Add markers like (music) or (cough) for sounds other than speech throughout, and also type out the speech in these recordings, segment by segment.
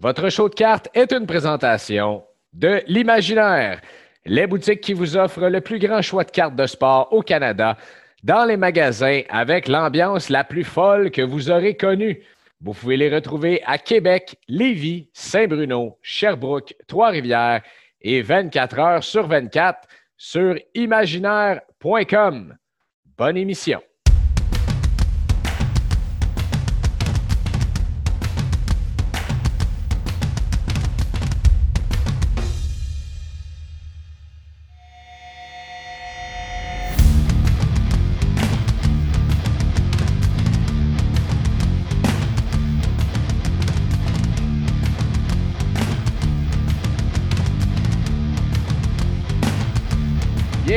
Votre show de cartes est une présentation de l'Imaginaire, les boutiques qui vous offrent le plus grand choix de cartes de sport au Canada, dans les magasins avec l'ambiance la plus folle que vous aurez connue. Vous pouvez les retrouver à Québec, Lévis, Saint-Bruno, Sherbrooke, Trois-Rivières et 24 heures sur 24 sur imaginaire.com. Bonne émission.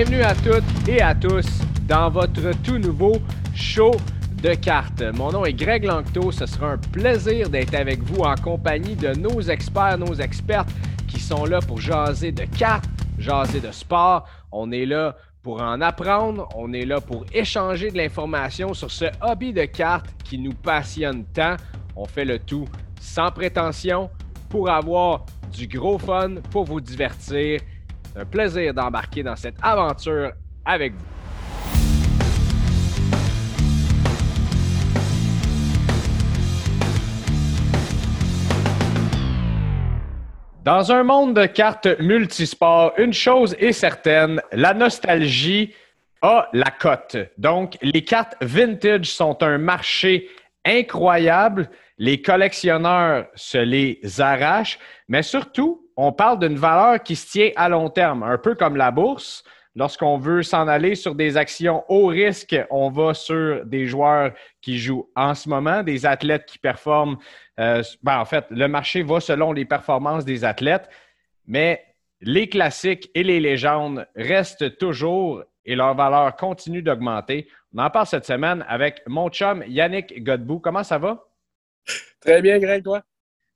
Bienvenue à toutes et à tous dans votre tout nouveau show de cartes. Mon nom est Greg Lanctot. Ce sera un plaisir d'être avec vous en compagnie de nos experts, nos expertes qui sont là pour jaser de cartes, jaser de sport. On est là pour en apprendre. On est là pour échanger de l'information sur ce hobby de cartes qui nous passionne tant. On fait le tout sans prétention pour avoir du gros fun, pour vous divertir un plaisir d'embarquer dans cette aventure avec vous. Dans un monde de cartes multisports, une chose est certaine, la nostalgie a la cote. Donc, les cartes vintage sont un marché incroyable. Les collectionneurs se les arrachent, mais surtout, on parle d'une valeur qui se tient à long terme, un peu comme la bourse. Lorsqu'on veut s'en aller sur des actions haut risque, on va sur des joueurs qui jouent en ce moment, des athlètes qui performent. Euh, ben, en fait, le marché va selon les performances des athlètes, mais les classiques et les légendes restent toujours et leur valeur continue d'augmenter. On en parle cette semaine avec mon chum Yannick Godbout. Comment ça va? Très bien, Greg, toi?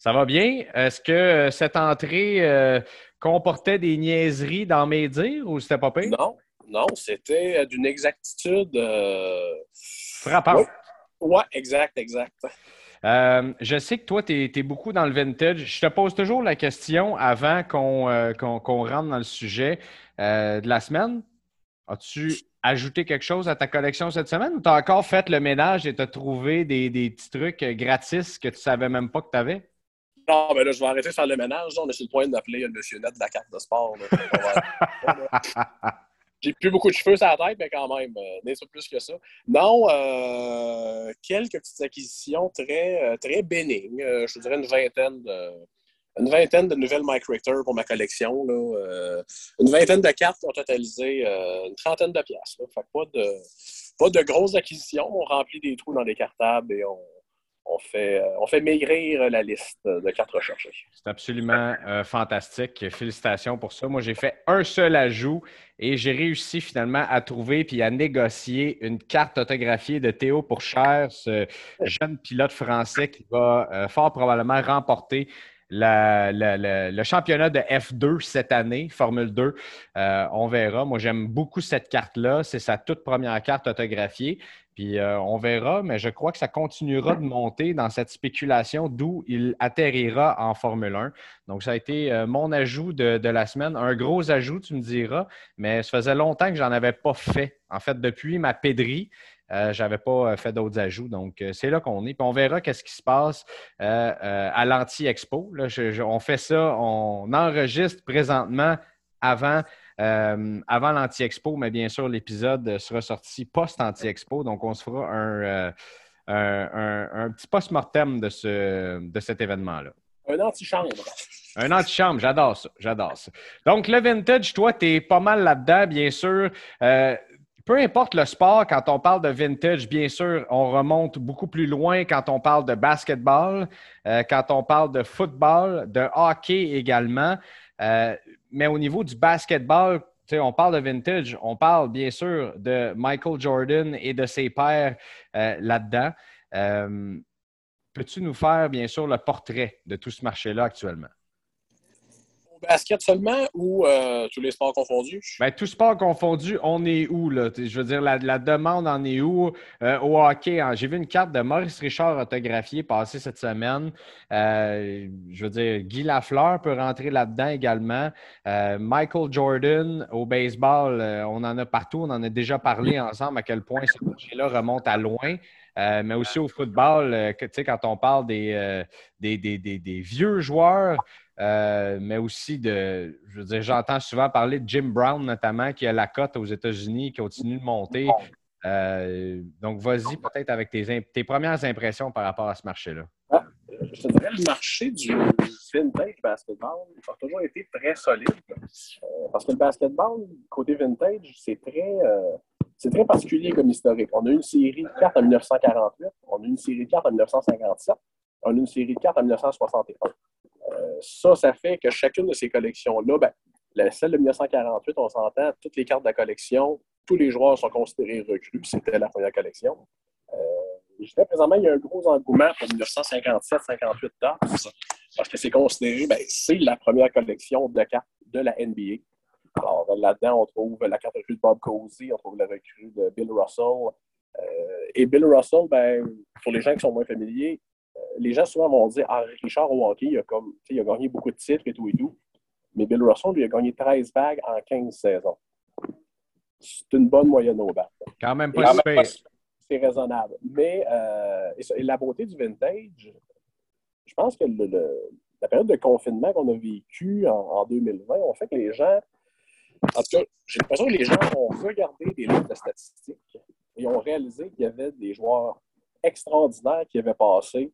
Ça va bien? Est-ce que euh, cette entrée euh, comportait des niaiseries dans mes dires ou c'était pas pire? Non, non, c'était euh, d'une exactitude frappante. Oui, ouais, exact, exact. je sais que toi, tu es, beaucoup dans le vintage. Je te pose toujours la question avant qu'on rentre dans le sujet de la semaine. As-tu ajouté quelque chose à ta collection cette semaine ou tu as encore fait le ménage et tu as trouvé des, des, petits trucs gratis que tu savais même pas que tu avais? Non, mais là, je vais arrêter de faire le ménage. On est sur le point d'appeler le monsieur net de la carte de sport. (laughs) J'ai plus beaucoup de cheveux sur la tête, mais quand même, euh, plus que ça? Non, euh, quelques petites acquisitions très, euh, très bénignes. Euh, je te dirais une vingtaine de, une vingtaine de nouvelles Mike Richter pour ma collection. Là. une vingtaine de cartes qui ont totalisé une trentaine de. Fait pas de, pas de grosses acquisitions. On remplit des trous dans les cartables et on, on fait, euh, on fait maigrir la liste de cartes recherchées. C'est absolument euh, fantastique. Félicitations pour ça. Moi, j'ai fait un seul ajout et j'ai réussi finalement à trouver puis à négocier une carte autographiée de Théo Pourchère, ce jeune pilote français qui va euh, fort probablement remporter le championnat de F2 cette année, Formule 2. on verra. Moi, j'aime beaucoup cette carte-là. C'est sa toute première carte autographiée. Puis euh, on verra, mais je crois que ça continuera de monter dans cette spéculation d'où il atterrira en Formule 1. Donc, ça a été euh, mon ajout de, la semaine. Un gros ajout, tu me diras, mais ça faisait longtemps que je n'en avais pas fait. En fait, depuis ma pédrie, euh, je n'avais pas fait d'autres ajouts. Donc, c'est là qu'on est. Puis on verra qu'est-ce qui se passe à l'Anti-Expo. On fait ça, on enregistre présentement avant euh, avant l'Anti-Expo, mais bien sûr, l'épisode sera sorti post-Anti-Expo. Donc, on se fera un, euh, un, petit post-mortem de, ce, de cet événement-là. Un antichambre. Un antichambre, j'adore ça, j'adore ça. Donc, le vintage, toi, tu es pas mal là-dedans, bien sûr. Euh, peu importe le sport, quand on parle de vintage, bien sûr, on remonte beaucoup plus loin quand on parle de basketball, quand on parle de football, de hockey également. Euh, mais au niveau du basketball, on parle de vintage, on parle bien sûr de Michael Jordan et de ses pairs euh, là-dedans. Euh, peux-tu nous faire, bien sûr, le portrait de tout ce marché-là actuellement? Au basket seulement ou euh, tous les sports confondus? Ben, tous sports confondus, on est où? Là? Je veux dire, la, demande en est où? Euh, au hockey, hein, j'ai vu une carte de Maurice Richard autographiée passer cette semaine. Euh, je veux dire, Guy Lafleur peut rentrer là-dedans également. Michael Jordan au baseball, on en a partout. On en a déjà parlé ensemble à quel point ce projet-là remonte à loin. mais aussi au football, quand on parle des, des, des vieux joueurs, euh, mais aussi de, je veux dire, j'entends souvent parler de Jim Brown notamment, qui a la cote aux États-Unis, qui continue de monter. Euh, donc, vas-y peut-être avec tes, tes, premières impressions par rapport à ce marché-là. Ah, je te dirais, le marché du vintage basketball a toujours été très solide. Euh, parce que le basketball, côté vintage, c'est très, c'est très particulier comme historique. On a une série de cartes en 1948, on a une série de cartes en 1957, on a une série de cartes en 1961 ça, ça fait que chacune de ces collections-là, ben, celle de 1948, on s'entend, toutes les cartes de la collection, tous les joueurs sont considérés recrues. C'était la première collection. Euh, je dirais présentement, il y a un gros engouement pour 1957-58 parce que c'est considéré, ben, c'est la première collection de cartes de la NBA. Alors là-dedans, on trouve la carte recrue de Bob Cousy, on trouve la recrue de Bill Russell. Euh, et Bill Russell, ben, pour les gens qui sont moins familiers, les gens souvent vont dire Ah, Richard au hockey, il a, comme, il a gagné beaucoup de titres et tout et tout. Mais Bill Russell, lui, a gagné 13 bagues en 15 saisons. C'est une bonne moyenne au bat. Quand même pas super. C'est raisonnable. Mais euh, et, la beauté du vintage, je pense que la période de confinement qu'on a vécue en, 2020 a fait que les gens, en tout cas, j'ai l'impression que les gens ont regardé des livres de statistiques et ont réalisé qu'il y avait des joueurs extraordinaires qui avaient passé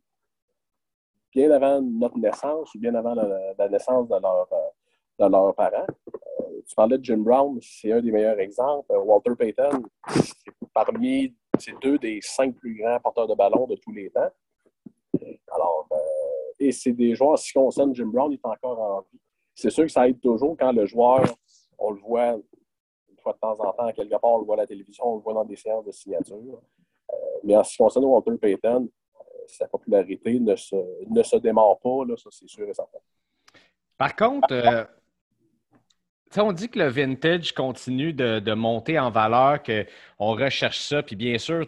bien avant notre naissance ou bien avant la, naissance euh, de leurs parents. Euh, tu parlais de Jim Brown, c'est un des meilleurs exemples. Walter Payton, c'est parmi ces deux des cinq plus grands porteurs de ballon de tous les temps. Alors, euh, et c'est des joueurs, si on concerne Jim Brown, il est encore en vie. C'est sûr que ça aide toujours quand le joueur, on le voit une fois de temps en temps, quelque part, on le voit à la télévision, on le voit dans des séances de signature. mais en ce qui concerne Walter Payton, sa popularité ne se, ne se démarre pas, là, ça c'est sûr et certain. Par contre, on dit que le vintage continue de, monter en valeur, qu'on recherche ça, puis bien sûr,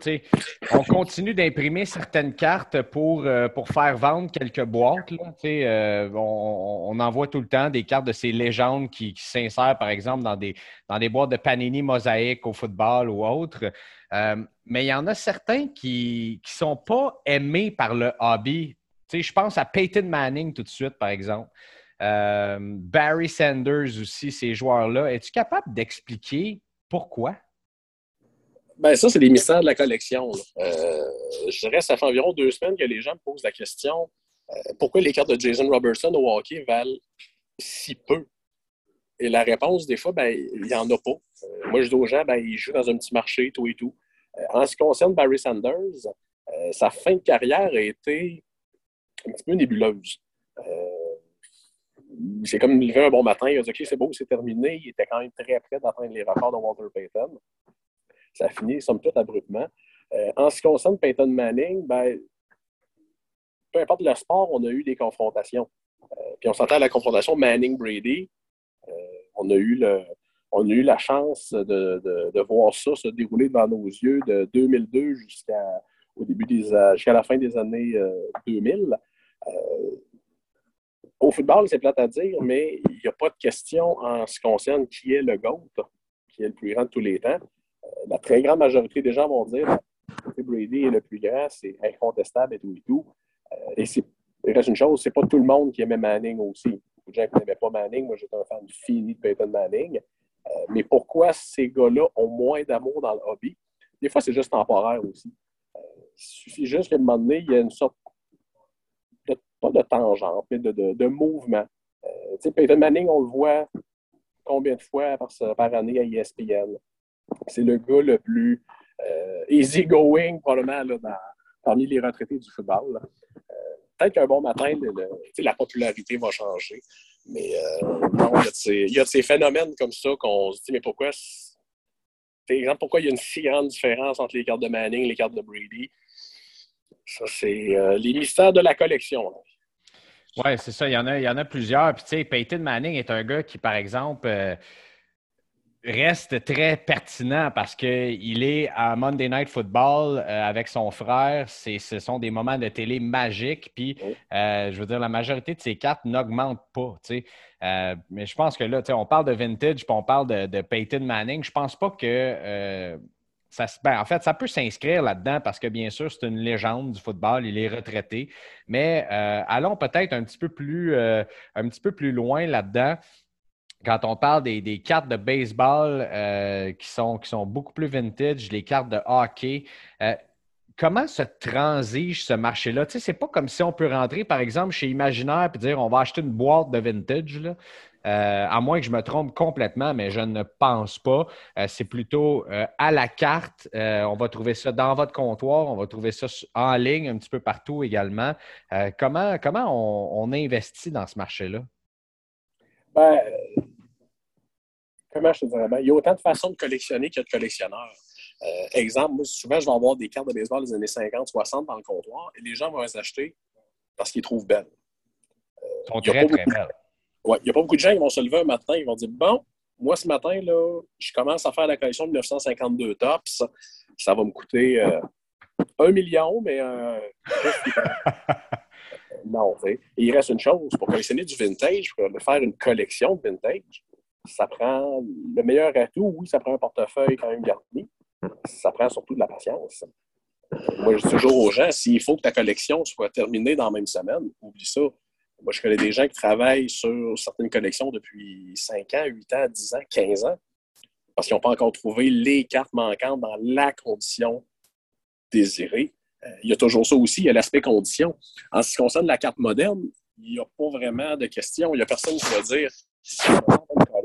on continue d'imprimer certaines cartes pour, euh, faire vendre quelques boîtes. Euh, on, envoie tout le temps des cartes de ces légendes qui, s'insèrent, par exemple, dans des, dans des boîtes de Panini mosaïque au football ou autre. Euh, mais il y en a certains qui ne sont pas aimés par le hobby. je pense à Peyton Manning tout de suite, par exemple. Euh, Barry Sanders aussi, ces joueurs-là. Es-tu capable d'expliquer pourquoi? Ben, ça, c'est des mystères de la collection. Euh, je dirais ça fait environ deux semaines que les gens me posent la question pourquoi les cartes de Jason Robertson au hockey valent si peu? Et la réponse, des fois, ben, il n'y en a pas. moi, je dis aux gens, ben, ils jouent dans un petit marché, tout et tout. Euh, en ce qui concerne Barry Sanders, euh, sa fin de carrière a été un petit peu nébuleuse. C'est euh, comme il levé un bon matin, il a dit OK, c'est beau, c'est terminé. Il était quand même très près d'atteindre les records de Walter Payton. Ça a fini, somme toute, abruptement. en ce qui concerne Payton Manning, ben, peu importe le sport, on a eu des confrontations. puis on s'entend à la confrontation Manning-Brady. on a eu le, on a eu la chance de, voir ça se dérouler devant nos yeux de 2002 jusqu'à au début des euh, jusqu'à la fin des années 2000. Euh, euh, au football, c'est plate à dire, mais il n'y a pas de question en ce qui concerne qui est le GOAT, qui est le plus grand de tous les temps. la très grande majorité des gens vont dire que Brady est le plus grand, c'est incontestable et tout et tout. et il reste une chose, c'est pas tout le monde qui aimait Manning aussi. Beaucoup de gens qui n'aimaient pas Manning. Moi, j'étais un fan fini de Peyton Manning. Euh, mais pourquoi ces gars-là ont moins d'amour dans le hobby? Des fois, c'est juste temporaire aussi. Euh, il suffit juste qu'à un moment donné, il y a une sorte, de, pas de tangente, mais de, de, mouvement. Euh, Peyton Manning, on le voit combien de fois par, année à ESPN. C'est le gars le plus easy-going, probablement, là, parmi les retraités du football. Peut-être qu'un bon matin, la popularité va changer. Mais euh, il y, a ces phénomènes comme ça qu'on se dit, mais pourquoi, exemple, pourquoi il y a une si grande différence entre les cartes de Manning et les cartes de Brady? Ça, c'est euh, les mystères de la collection. Oui, c'est ça. Il y, en a, il y en a plusieurs. Puis, tu sais, Peyton Manning est un gars qui, par exemple, euh, reste très pertinent parce qu'il est à Monday Night Football euh, avec son frère. Ce sont des moments de télé magiques. Puis, euh, je veux dire, la majorité de ces cartes n'augmentent pas. Euh, mais je pense que là, on parle de vintage puis on parle de, Peyton Manning. Je pense pas que. Ben, en fait, ça peut s'inscrire là-dedans parce que bien sûr, c'est une légende du football, il est retraité. Mais allons peut-être un petit peu plus, un petit peu plus loin là-dedans quand on parle des, cartes de baseball euh, qui, sont, qui sont beaucoup plus vintage, les cartes de hockey, euh, comment se transige ce marché-là? Tu sais, c'est pas comme si on peut rentrer, par exemple, chez Imaginaire et dire on va acheter une boîte de vintage. Là. Euh, à moins que je me trompe complètement, mais je ne pense pas. c'est plutôt à la carte. on va trouver ça dans votre comptoir, on va trouver ça en ligne un petit peu partout également. comment comment on, on investit dans ce marché-là? Ben, comment je te dirais? Bien, il y a autant de façons de collectionner qu'il y a de collectionneurs. Euh, exemple, moi, souvent, je vais avoir des cartes de baseball des années 50, 60 dans le comptoir et les gens vont les acheter parce qu'ils trouvent belles. Euh, Ils sont très, très belles. Ouais, il n'y a pas beaucoup de gens qui vont se lever un matin et vont dire Bon, moi, ce matin, là, je commence à faire la collection de 1952 tops. Ça va me coûter euh, un million, mais (laughs) non. Et il reste une chose pour collectionner du vintage, pour faire une collection de vintage ça prend le meilleur atout, oui, ça prend un portefeuille quand même garni. Ça prend surtout de la patience. Moi, je dis toujours aux gens, s'il faut que ta collection soit terminée dans la même semaine, oublie ça. Moi, je connais des gens qui travaillent sur certaines collections depuis 5 ans, 8 ans, 10 ans, 15 ans, parce qu'ils n'ont pas encore trouvé les cartes manquantes dans la condition désirée. Euh, il y a toujours ça aussi, il y a l'aspect condition. En ce qui concerne la carte moderne, il n'y a pas vraiment de question. Il n'y a personne qui va dire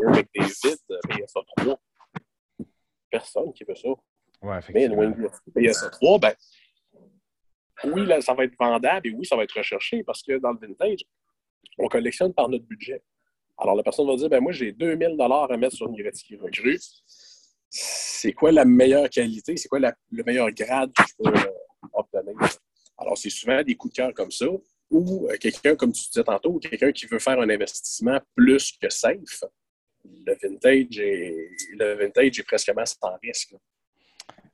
avec des vides PSA 3. Personne qui veut ça. Ouais. Mais PSA 3, ben, oui, là, ça va être vendable et oui, ça va être recherché parce que dans le vintage, on collectionne par notre budget. Alors, la personne va dire, ben moi, j'ai 2000 à mettre sur une Gretzky recrue. C'est quoi la meilleure qualité? C'est quoi le meilleur grade que je peux euh, obtenir? Alors, c'est souvent des coups de cœur comme ça ou euh, quelqu'un, comme tu disais tantôt, quelqu'un qui veut faire un investissement plus que safe, le vintage est, le vintage est presque sans risque.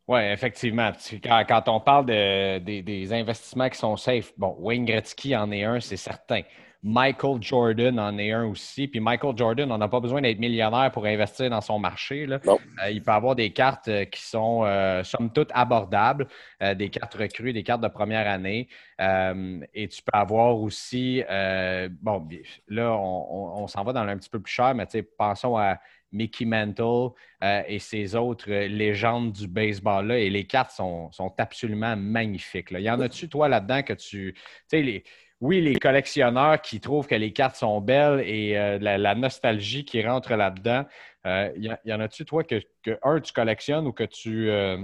Oui, effectivement. Quand, on parle de, des, investissements qui sont safe, bon, Wayne Gretzky en est un, c'est certain. Michael Jordan en est un aussi. Puis Michael Jordan, on n'a pas besoin d'être millionnaire pour investir dans son marché. Là. Euh, il peut avoir des cartes euh, qui sont, euh, somme toute, abordables, des cartes recrues, des cartes de première année. et tu peux avoir aussi, bon, là, on, s'en va dans un petit peu plus cher, mais pensons à Mickey Mantle et ses autres légendes du baseball-là. Et les cartes sont, sont absolument magnifiques. Là. Y en a-tu, toi, là-dedans, que tu. Tu sais, les oui, les collectionneurs qui trouvent que les cartes sont belles et euh, la, nostalgie qui rentre là-dedans. Il euh, y, en a-tu, toi, que, un, tu collectionnes ou que tu. Euh,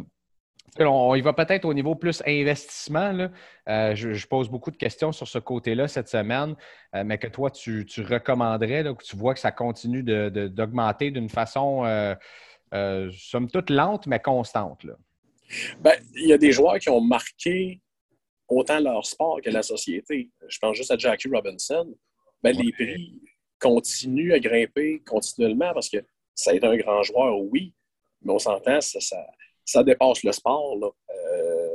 on, y va peut-être au niveau plus investissement. Je, pose beaucoup de questions sur ce côté-là cette semaine, mais que toi, tu, recommanderais, que tu vois que ça continue d'augmenter d'une façon, somme toute, lente, mais constante. Ben, il y a des joueurs qui ont marqué autant leur sport que la société. Je pense juste à Jackie Robinson. Ben, Les prix continuent à grimper continuellement parce que ça est un grand joueur, oui, mais on s'entend, ça, ça, dépasse le sport. Euh,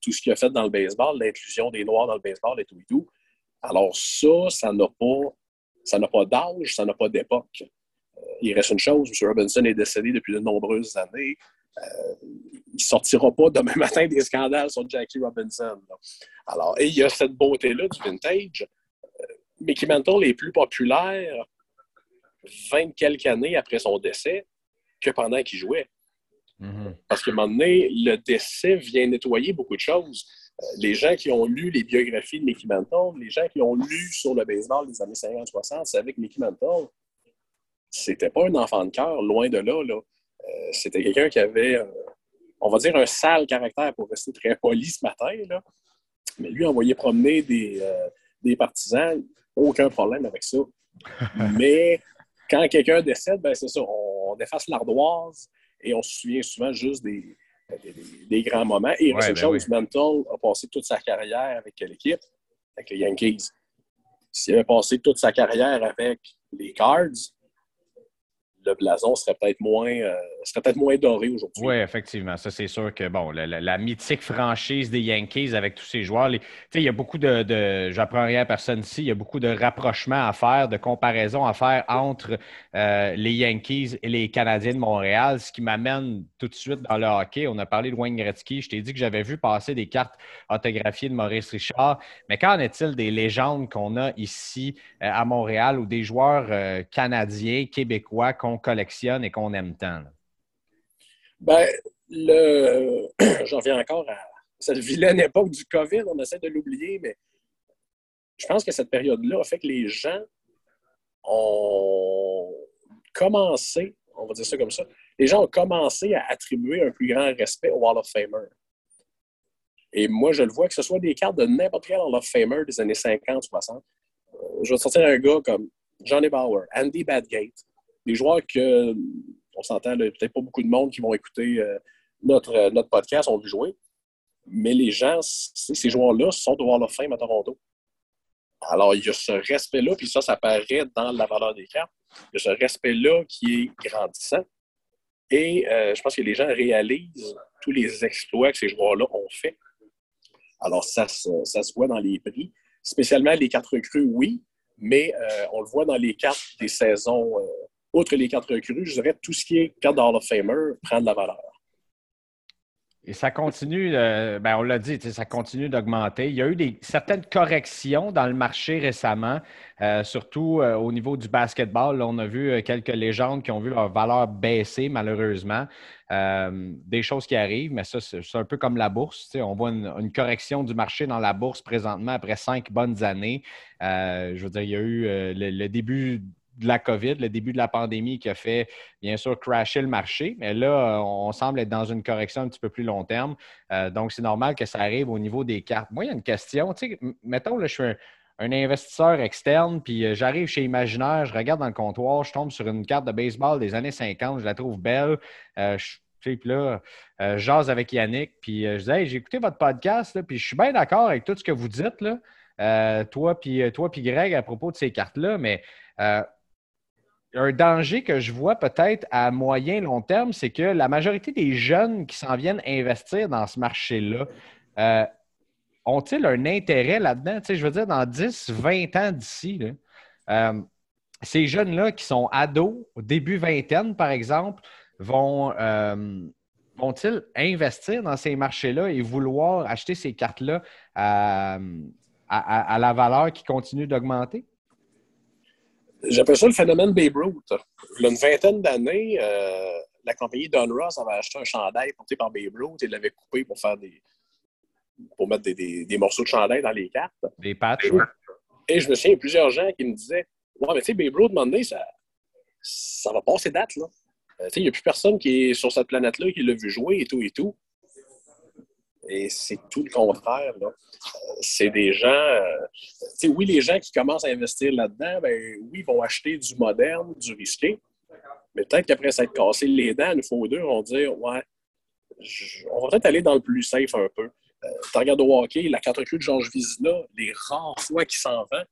tout ce qu'il a fait dans le baseball, l'inclusion des Noirs dans le baseball et tout et tout. Alors ça, ça n'a pas, ça n'a pas d'âge, ça n'a pas d'époque. Euh, il reste une chose, M. Robinson est décédé depuis de nombreuses années. Il ne sortira pas demain (laughs) matin des scandales sur Jackie Robinson. Alors, et il y a cette beauté-là du vintage. Euh, Mickey Mantle est plus populaire 20 quelques années après son décès que pendant qu'il jouait. Mm-hmm. Parce qu'à un moment donné, le décès vient nettoyer beaucoup de choses. Euh, les gens qui ont lu les biographies de Mickey Mantle, les gens qui ont lu sur le baseball des années 50-60, savaient que Mickey Mantle, c'était pas un enfant de cœur, loin de là. là. Euh, c'était quelqu'un qui avait, euh, on va dire, un sale caractère pour rester très poli ce matin. Là. Mais lui, envoyer promener des, euh, des partisans, aucun problème avec ça. (laughs) Mais quand quelqu'un décède, ben c'est ça, on, efface l'ardoise et on se souvient souvent juste des, des, grands moments. Et ouais, ben chose, Mantle a passé toute sa carrière avec quelle équipe? Avec les Yankees. s'il avait passé toute sa carrière avec les Cards, le blason serait peut-être moins, euh, serait peut-être moins doré aujourd'hui. Oui, effectivement. Ça, c'est sûr que bon, la, mythique franchise des Yankees avec tous ces joueurs, il y a beaucoup de, de j'apprends rien à personne ici, il y a beaucoup de rapprochements à faire, de comparaisons à faire entre euh, les Yankees et les Canadiens de Montréal, ce qui m'amène tout de suite dans le hockey. On a parlé de Wayne Gretzky. Je t'ai dit que j'avais vu passer des cartes autographiées de Maurice Richard. Mais qu'en est-il des légendes qu'on a ici euh, à Montréal ou des joueurs canadiens, québécois qu'on collectionne et qu'on aime tant? Ben, le... (clears throat) j'en viens encore à cette vilaine époque du COVID. On essaie de l'oublier, mais je pense que cette période-là a fait que les gens ont commencé, on va dire ça comme ça, les gens ont commencé à attribuer un plus grand respect au Wall of Famer. Et moi, je le vois, que ce soit des cartes de n'importe quel Hall of Famer des années 50, 60. Euh, je vais sortir un gars comme Johnny Bauer, Andy Badgate, des joueurs que, on s'entend, peut-être pas beaucoup de monde qui vont écouter euh, notre, euh, notre podcast ont vu jouer, mais les gens, ces joueurs-là sont Hall of Fame à Toronto. Alors, il y a ce respect-là, puis ça, ça paraît dans la valeur des cartes. Il y a ce respect-là qui est grandissant. Et euh, je pense que les gens réalisent tous les exploits que ces joueurs-là ont fait. Alors, ça, ça, se voit dans les prix. Spécialement les cartes recrues, oui, mais on le voit dans les cartes des saisons outre les quatre recrues, je dirais tout ce qui est carte Hall of Famer prend de la valeur. Et ça continue, euh, ben on l'a dit, ça continue d'augmenter. Il y a eu des, certaines corrections dans le marché récemment, euh, surtout euh, au niveau du basketball. on a vu quelques légendes qui ont vu leur valeur baisser, malheureusement. des choses qui arrivent, mais ça, c'est un peu comme la bourse. On voit une, correction du marché dans la bourse présentement après cinq bonnes années. je veux dire, il y a eu le début de la COVID, le début de la pandémie qui a fait, bien sûr, crasher le marché. Mais là, on semble être dans une correction un petit peu plus long terme. Euh, donc, c'est normal que ça arrive au niveau des cartes. Moi, il y a une question. Tu sais, mettons, là, je suis un, investisseur externe, puis euh, j'arrive chez Imaginaire, je regarde dans le comptoir, je tombe sur une carte de baseball des années 50, je la trouve belle. Euh, puis là, euh, jase avec Yannick, puis je dis Hey, j'ai écouté votre podcast, puis je suis bien d'accord avec tout ce que vous dites, là, toi, puis toi, puis Greg, à propos de ces cartes-là, mais un danger que je vois peut-être à moyen long terme, c'est que la majorité des jeunes qui s'en viennent investir dans ce marché-là euh, ont-ils un intérêt là-dedans? je veux dire, dans 10, 20 ans d'ici, euh, ces jeunes-là qui sont ados, au début vingtaine, par exemple, vont, euh, vont-ils investir dans ces marchés-là et vouloir acheter ces cartes-là à la valeur qui continue d'augmenter? J'appelle ça le phénomène Babe Ruth. Il y a une vingtaine d'années, euh, la compagnie Don Ross avait acheté un chandail porté par Babe Ruth et l'avait coupé pour faire des pour mettre des, morceaux de chandail dans les cartes. Des patchs. Et, je me souviens, il y a plusieurs gens qui me disaient Ouais, mais tu sais, Babe Ruth, donné, ça, ça va passer date, là. Euh, il n'y a plus personne qui est sur cette planète-là qui l'a vu jouer et tout et tout. Et c'est tout le contraire. Euh, c'est des gens, euh, oui, les gens qui commencent à investir là-dedans, ben, oui, vont acheter du moderne, du risqué. Mais peut-être qu'après s'être cassé les dents une fois ou deux, on va dire, ouais, on va peut-être aller dans le plus safe un peu. Euh, tu regardes au hockey, la 4 de Georges Vizina, les rares fois qu'il s'en vend,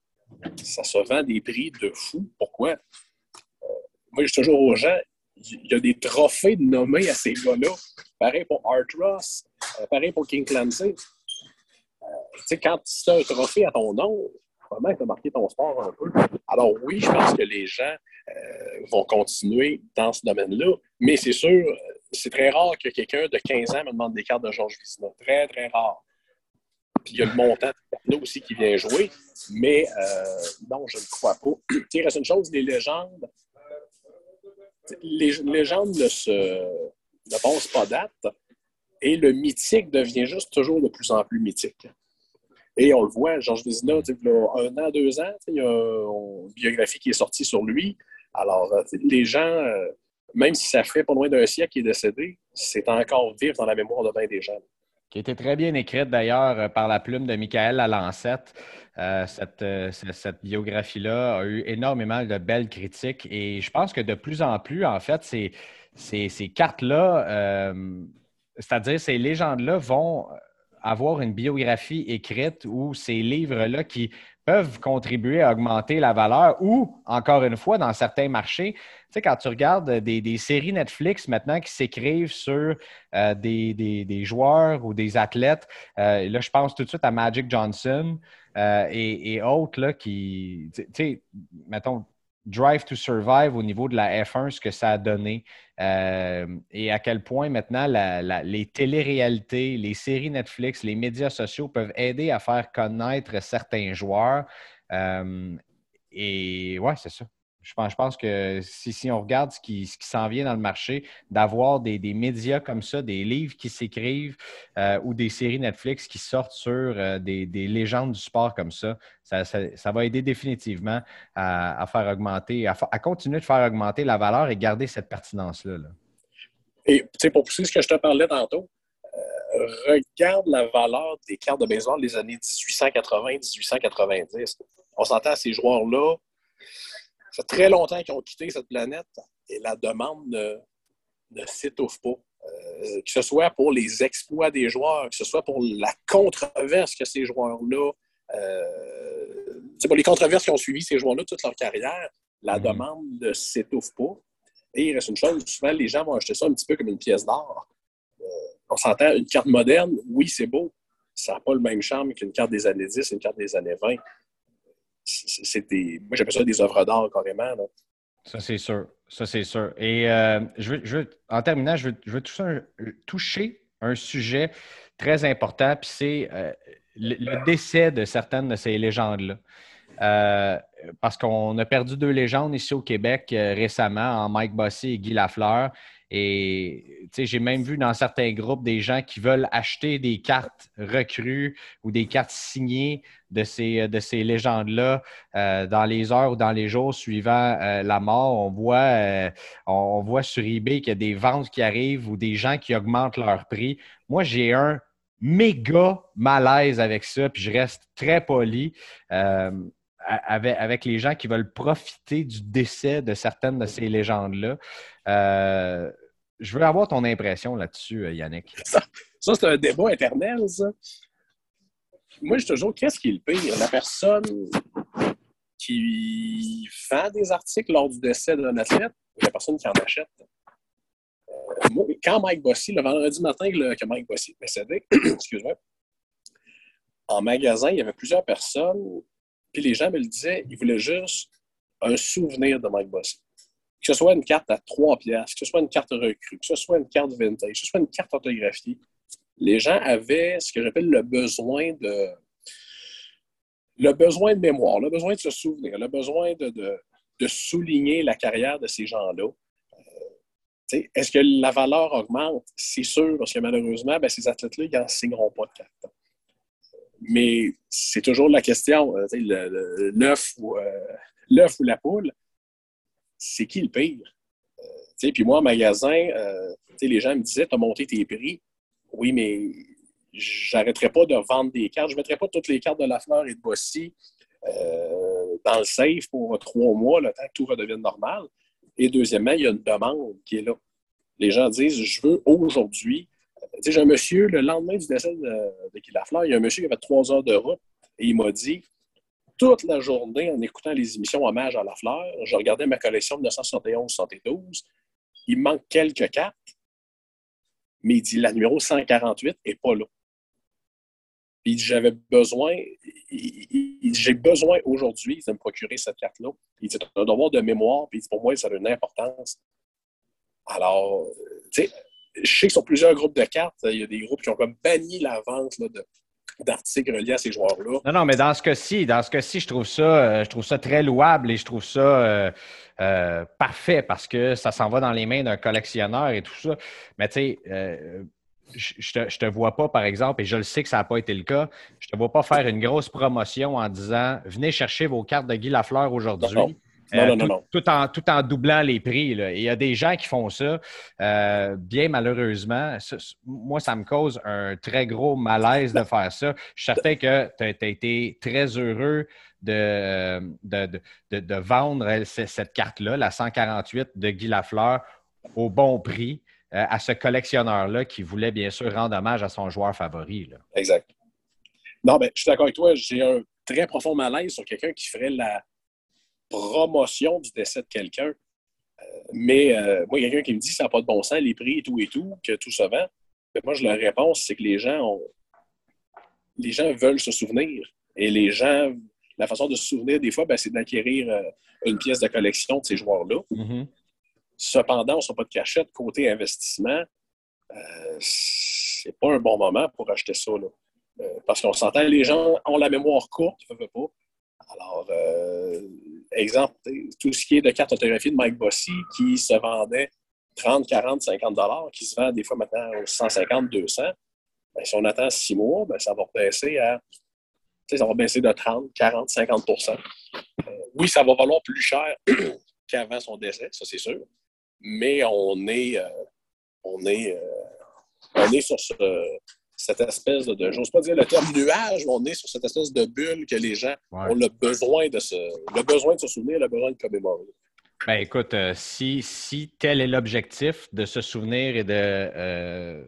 ça se vend des prix de fou. Pourquoi? moi, je dis toujours aux gens, il y a des trophées nommés à ces gars-là. Pareil pour Art Ross, euh, pareil pour King Clancy. Euh, tu sais, quand tu as un trophée à ton nom, que tu as marqué ton sport un peu? Alors oui, je pense que les gens euh, vont continuer dans ce domaine-là, mais c'est sûr, c'est très rare que quelqu'un de 15 ans me demande des cartes de Georges Vizina. Très, très rare. Puis il y a le montant de aussi qui vient jouer, mais non, je ne crois pas. (clears throat) il reste une chose, les légendes, les légendes ne, se, ne passent pas date et le mythique devient juste toujours de plus en plus mythique. Et on le voit, Georges Vézina, un an, deux ans, il y a une biographie qui est sortie sur lui. Alors, euh, les gens, euh, même si ça fait pas loin d'un siècle qu'il est décédé, c'est encore vif dans la mémoire de bien des gens. Qui était très bien écrite d'ailleurs euh, par la plume de Michael Lalancette. cette, cette biographie-là a eu énormément de belles critiques et je pense que de plus en plus, en fait, ces, ces cartes-là c'est-à-dire, ces légendes-là vont avoir une biographie écrite ou ces livres-là qui peuvent contribuer à augmenter la valeur ou, encore une fois, dans certains marchés, tu sais, quand tu regardes des, séries Netflix maintenant qui s'écrivent sur euh, des, joueurs ou des athlètes, euh, là, je pense tout de suite à Magic Johnson euh, et, et, autres là, qui, tu sais, mettons, Drive to Survive au niveau de la F1, ce que ça a donné euh, et à quel point maintenant les téléréalités, les séries Netflix, les médias sociaux peuvent aider à faire connaître certains joueurs. Euh, et ouais, c'est ça. Je pense, que si, on regarde ce qui, s'en vient dans le marché, d'avoir des, médias comme ça, des livres qui s'écrivent euh, ou des séries Netflix qui sortent sur euh, des, légendes du sport comme ça, ça, va aider définitivement à, faire augmenter, à, continuer de faire augmenter la valeur et garder cette pertinence-là. Et pour pousser ce que je te parlais tantôt, euh, regarde la valeur des cartes de baseball des années 1880-1890. On s'entend à ces joueurs-là ça fait très longtemps qu'ils ont quitté cette planète et la demande ne, s'étouffe pas. Euh, que ce soit pour les exploits des joueurs, que ce soit pour la controverse que ces joueurs-là, euh, pour les controverses qui ont suivi ces joueurs-là toute leur carrière, la mhm. demande ne s'étouffe pas. Et il reste une chose, souvent les gens vont acheter ça un petit peu comme une pièce d'art. Euh, on s'entend, une carte moderne, oui, c'est beau. Ça n'a pas le même charme qu'une carte des années 10 une carte des années 20 c'est moi j'appelle ça des œuvres d'art carrément. Ça, c'est sûr. Ça, c'est sûr. Et euh, je, veux, en terminant, je veux, veux toucher, un, sujet très important, puis c'est euh, le, décès de certaines de ces légendes-là. Euh, parce qu'on a perdu deux légendes ici au Québec récemment, en Mike Bossy et Guy Lafleur. Et j'ai même vu dans certains groupes des gens qui veulent acheter des cartes recrues ou des cartes signées de ces, de ces légendes-là euh, dans les heures ou dans les jours suivant euh, la mort. On voit, euh, on, voit sur eBay qu'il y a des ventes qui arrivent ou des gens qui augmentent leur prix. Moi, j'ai un méga malaise avec ça, puis je reste très poli. Avec, avec, les gens qui veulent profiter du décès de certaines de ces légendes-là je veux avoir ton impression là-dessus, euh, Yannick. (laughs) Ça, c'est un débat éternel, ça. Moi, je toujours, qu'est-ce qui est le pire? La personne qui vend des articles lors du décès d'un athlète ou la personne qui en achète? Euh, quand Mike Bossy, le vendredi matin que Mike Bossy décédé, (clears throat) excuse-moi, en magasin, il y avait plusieurs personnes, puis les gens me le disaient, ils voulaient juste un souvenir de Mike Bossy que ce soit une carte à 3 piastres, que ce soit une carte recrue, que ce soit une carte vintage, que ce soit une carte orthographiée, les gens avaient ce que j'appelle le besoin de le besoin de mémoire, le besoin de se souvenir, le besoin de, souligner la carrière de ces gens-là. Euh, est-ce que la valeur augmente? C'est sûr, parce que malheureusement, ben, ces athlètes-là, ils n'en signeront pas de carte. Mais c'est toujours la question, euh, l'œuf ou, euh, ou la poule c'est qui le pire? Euh, puis moi, en magasin, euh, les gens me disaient, tu as monté tes prix. Oui, mais j'arrêterai pas de vendre des cartes. Je ne mettrai pas toutes les cartes de la fleur et de Bossy euh, dans le safe pour trois mois, le temps que tout redevienne normal. Et deuxièmement, il y a une demande qui est là. Les gens disent, je veux aujourd'hui. J'ai un monsieur, le lendemain du décès de, de Lafleur, il y a un monsieur qui avait trois heures de route et il m'a dit toute la journée en écoutant les émissions Hommage à la fleur. Je regardais ma collection de 1971-72. Il manque quelques cartes, mais il dit la numéro 148 n'est pas là. Puis j'avais besoin, j'ai besoin aujourd'hui de me procurer cette carte-là. Il dit, un devoir de mémoire, puis pour moi, ça a une importance. Alors, tu sais, je sais que sur plusieurs groupes de cartes, il y a des groupes qui ont comme banni la vente de, d'articles reliés à ces joueurs-là. Non, non, mais dans ce cas-ci, dans ce cas-ci, je trouve ça, euh, je trouve ça très louable et je trouve ça euh, euh, parfait parce que ça s'en va dans les mains d'un collectionneur et tout ça. Mais tu sais, je te, te vois pas, par exemple, et je le sais que ça n'a pas été le cas, je te vois pas faire une grosse promotion en disant venez chercher vos cartes de Guy Lafleur aujourd'hui. Non, non, non, tout, en, tout en doublant les prix. il y a des gens qui font ça. Euh, bien malheureusement, moi, ça me cause un très gros malaise de faire ça. Je suis certain que tu as, été très heureux de, de, vendre cette carte-là, la 148 de Guy Lafleur, au bon prix euh, à ce collectionneur-là qui voulait bien sûr rendre hommage à son joueur favori. Exact. Non, mais je suis d'accord avec toi. J'ai un très profond malaise sur quelqu'un qui ferait la promotion du décès de quelqu'un. Euh, mais euh, moi, quelqu'un qui me dit que ça n'a pas de bon sens, les prix et tout et tout, que tout se vend, moi, je leur réponds, c'est que les gens ont... les gens veulent se souvenir. Et les gens, la façon de se souvenir, des fois, ben, c'est d'acquérir euh, une pièce de collection de ces joueurs-là. Mm-hmm. Cependant, on ne pas de cachette. Côté investissement, c'est pas un bon moment pour acheter ça. parce qu'on s'entend, les gens ont la mémoire courte, ne veulent pas. Alors, exemple, tout ce qui est de cartes autographiées de Mike Bossy qui se vendait 30, 40, 50 dollars, qui se vend des fois maintenant aux 150, 200, ben, si on attend six mois, ben, ça va baisser à de 30, 40, 50 Oui, ça va valoir plus cher (clears throat) qu'avant son décès, ça c'est sûr. Mais on est, euh, euh, on est sur ce, cette espèce de, j'ose pas dire le terme nuage, mais on est sur cette espèce de bulle que les gens ont le besoin de se, le besoin de se souvenir, le besoin de commémorer. Ben, écoute, euh, si, si tel est l'objectif de se souvenir et de. Euh,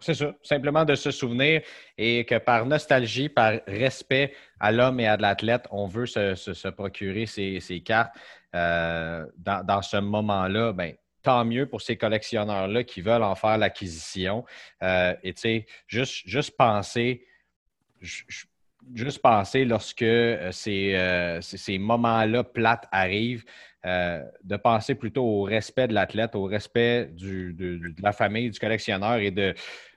c'est ça, simplement de se souvenir et que par nostalgie, par respect à l'homme et à l'athlète, on veut se, procurer ces, cartes euh, dans, dans, ce moment-là, ben, tant mieux pour ces collectionneurs-là qui veulent en faire l'acquisition. Euh, et tu sais, juste, juste penser, juste penser lorsque euh, euh, ces, ces, moments-là plates arrivent, de penser plutôt au respect de l'athlète, au respect de, la famille, du collectionneur et de,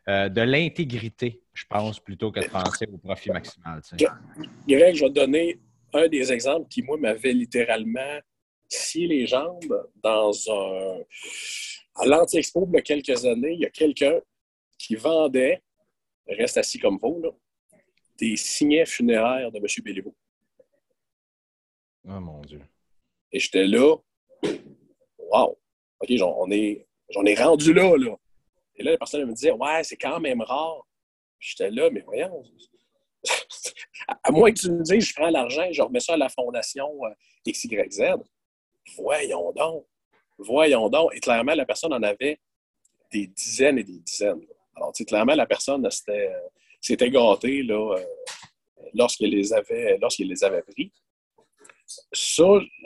de l'intégrité, je pense, plutôt que de penser au profit maximal. Tu Greg, je vais te donner un des exemples qui, moi, m'avait littéralement scier les jambes dans un. À l'Anti-Expo, il y a quelques années, il y a quelqu'un qui vendait, reste assis comme vous, des signets funéraires de M. Béliveau. Oh mon Dieu. Et j'étais là, wow, OK, j'en ai, rendu là, là. Et là, la personne me disait, ouais, c'est quand même rare. J'étais là, mais voyons, (laughs) à moins que tu me dises, je prends l'argent et je remets ça à la fondation euh, XYZ. Voyons donc. Voyons donc. Et clairement, la personne en avait des dizaines et des dizaines. Alors, clairement, la personne s'était gâtée là, euh, lorsqu'elle les, avait, les avait pris. Ça,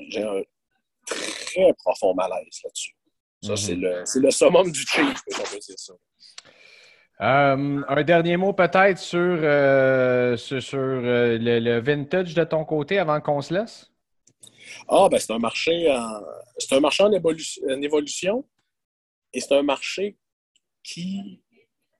j'ai un très profond malaise là-dessus. Ça, mhm. c'est le, summum du cheap, on peut dire ça. Euh, un dernier mot peut-être sur, euh, sur, le, vintage de ton côté avant qu'on se laisse? Ah, ben c'est un marché en, c'est un marché en, évolution et c'est un marché qui,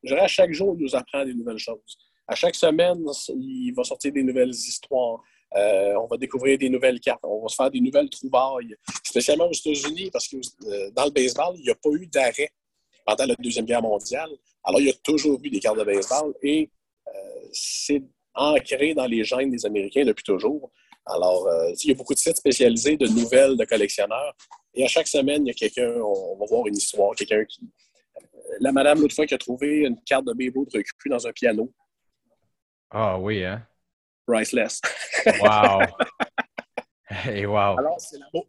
je dirais, à chaque jour, nous apprend des nouvelles choses. À chaque semaine, il va sortir des nouvelles histoires. Euh, on va découvrir des nouvelles cartes. On va se faire des nouvelles trouvailles, spécialement aux États-Unis, parce que euh, dans le baseball, il n'y a pas eu d'arrêt pendant la Deuxième Guerre mondiale. Alors, il y a toujours eu des cartes de baseball et euh, c'est ancré dans les gènes des Américains depuis toujours. Alors, euh, il y a beaucoup de sites spécialisés de nouvelles de collectionneurs. Et à chaque semaine, il y a quelqu'un, on, va voir une histoire, quelqu'un qui. Euh, la madame, l'autre fois, qui a trouvé une carte de Babe de recul dans un piano. Ah oui, hein? Priceless. Wow! (laughs) Et wow! Alors,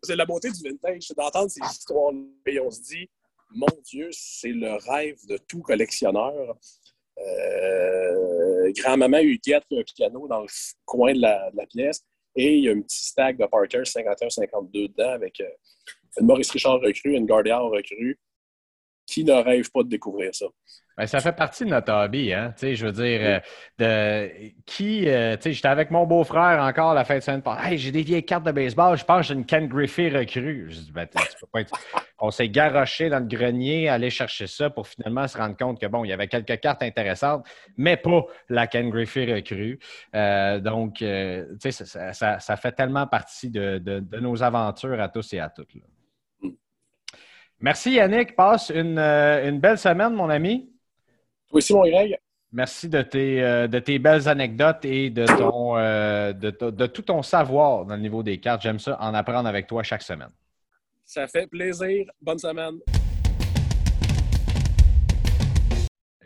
c'est la, beauté du vintage, c'est d'entendre ces histoires-là et on se dit, mon Dieu, c'est le rêve de tout collectionneur. Euh, grand-maman Huguette a un piano dans le coin de la pièce. Et il y a un petit stack de Parker 51-52 dedans avec euh, une Maurice Richard recrue, une Guardian recrue. Qui ne rêve pas de découvrir ça? Ben, ça fait partie de notre hobby, hein? je veux dire, euh, de, qui, euh, j'étais avec mon beau-frère encore la fin de semaine. Hey, j'ai des vieilles cartes de baseball, je pense que j'ai une Ken Griffey recrue. Ben, (laughs) On s'est garoché dans le grenier, aller chercher ça pour finalement se rendre compte que bon, il y avait quelques cartes intéressantes, mais pas la Ken Griffey recrue. Euh, donc, ça, ça, ça, fait tellement partie de, de, nos aventures à tous et à toutes. Merci Yannick, passe une, une belle semaine, mon ami. Toi aussi, mon Greg. Merci de tes, euh, de tes belles anecdotes et de, ton, euh, de, tout ton savoir dans le niveau des cartes. J'aime ça, en apprendre avec toi chaque semaine. Ça fait plaisir. Bonne semaine.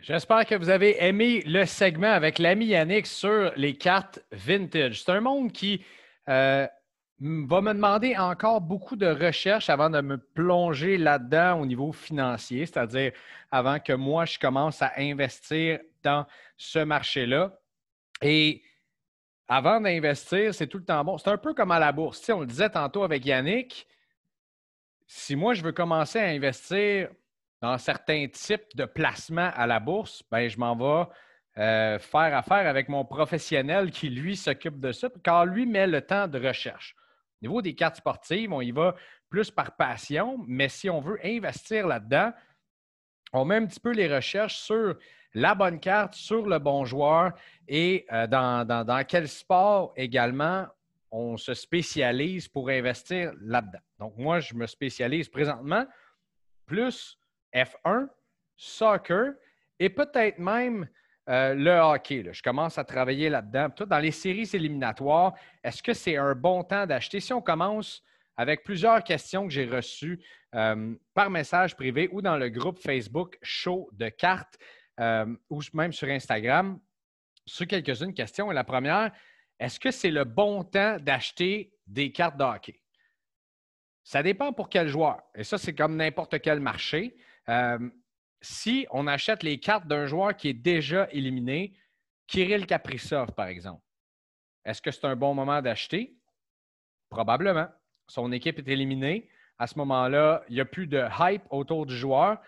J'espère que vous avez aimé le segment avec l'ami Yannick sur les cartes vintage. C'est un monde qui euh, va me demander encore beaucoup de recherches avant de me plonger là-dedans au niveau financier, c'est-à-dire avant que moi, je commence à investir dans ce marché-là. Et avant d'investir, c'est tout le temps bon. C'est un peu comme à la bourse. on le disait tantôt avec Yannick. Si moi, je veux commencer à investir dans certains types de placements à la bourse, ben, je m'en vais euh, faire affaire avec mon professionnel qui, lui, s'occupe de ça, car lui met le temps de recherche. Au niveau des cartes sportives, on y va plus par passion, mais si on veut investir là-dedans, on met un petit peu les recherches sur la bonne carte, sur le bon joueur et euh, dans, quel sport également on se spécialise pour investir là-dedans. Donc, moi, je me spécialise présentement plus F1, soccer et peut-être même euh, le hockey. Je commence à travailler là-dedans. Dans les séries éliminatoires, est-ce que c'est un bon temps d'acheter? Si on commence avec plusieurs questions que j'ai reçues euh, par message privé ou dans le groupe Facebook Show de cartes euh, ou même sur Instagram, sur quelques-unes questions. la première, est-ce que c'est le bon temps d'acheter des cartes de hockey? Ça dépend pour quel joueur. Et ça, c'est comme n'importe quel marché. Si on achète les cartes d'un joueur qui est déjà éliminé, Kirill Kaprizov, par exemple, est-ce que c'est un bon moment d'acheter? Probablement. Son équipe est éliminée. À ce moment-là, il n'y a plus de hype autour du joueur.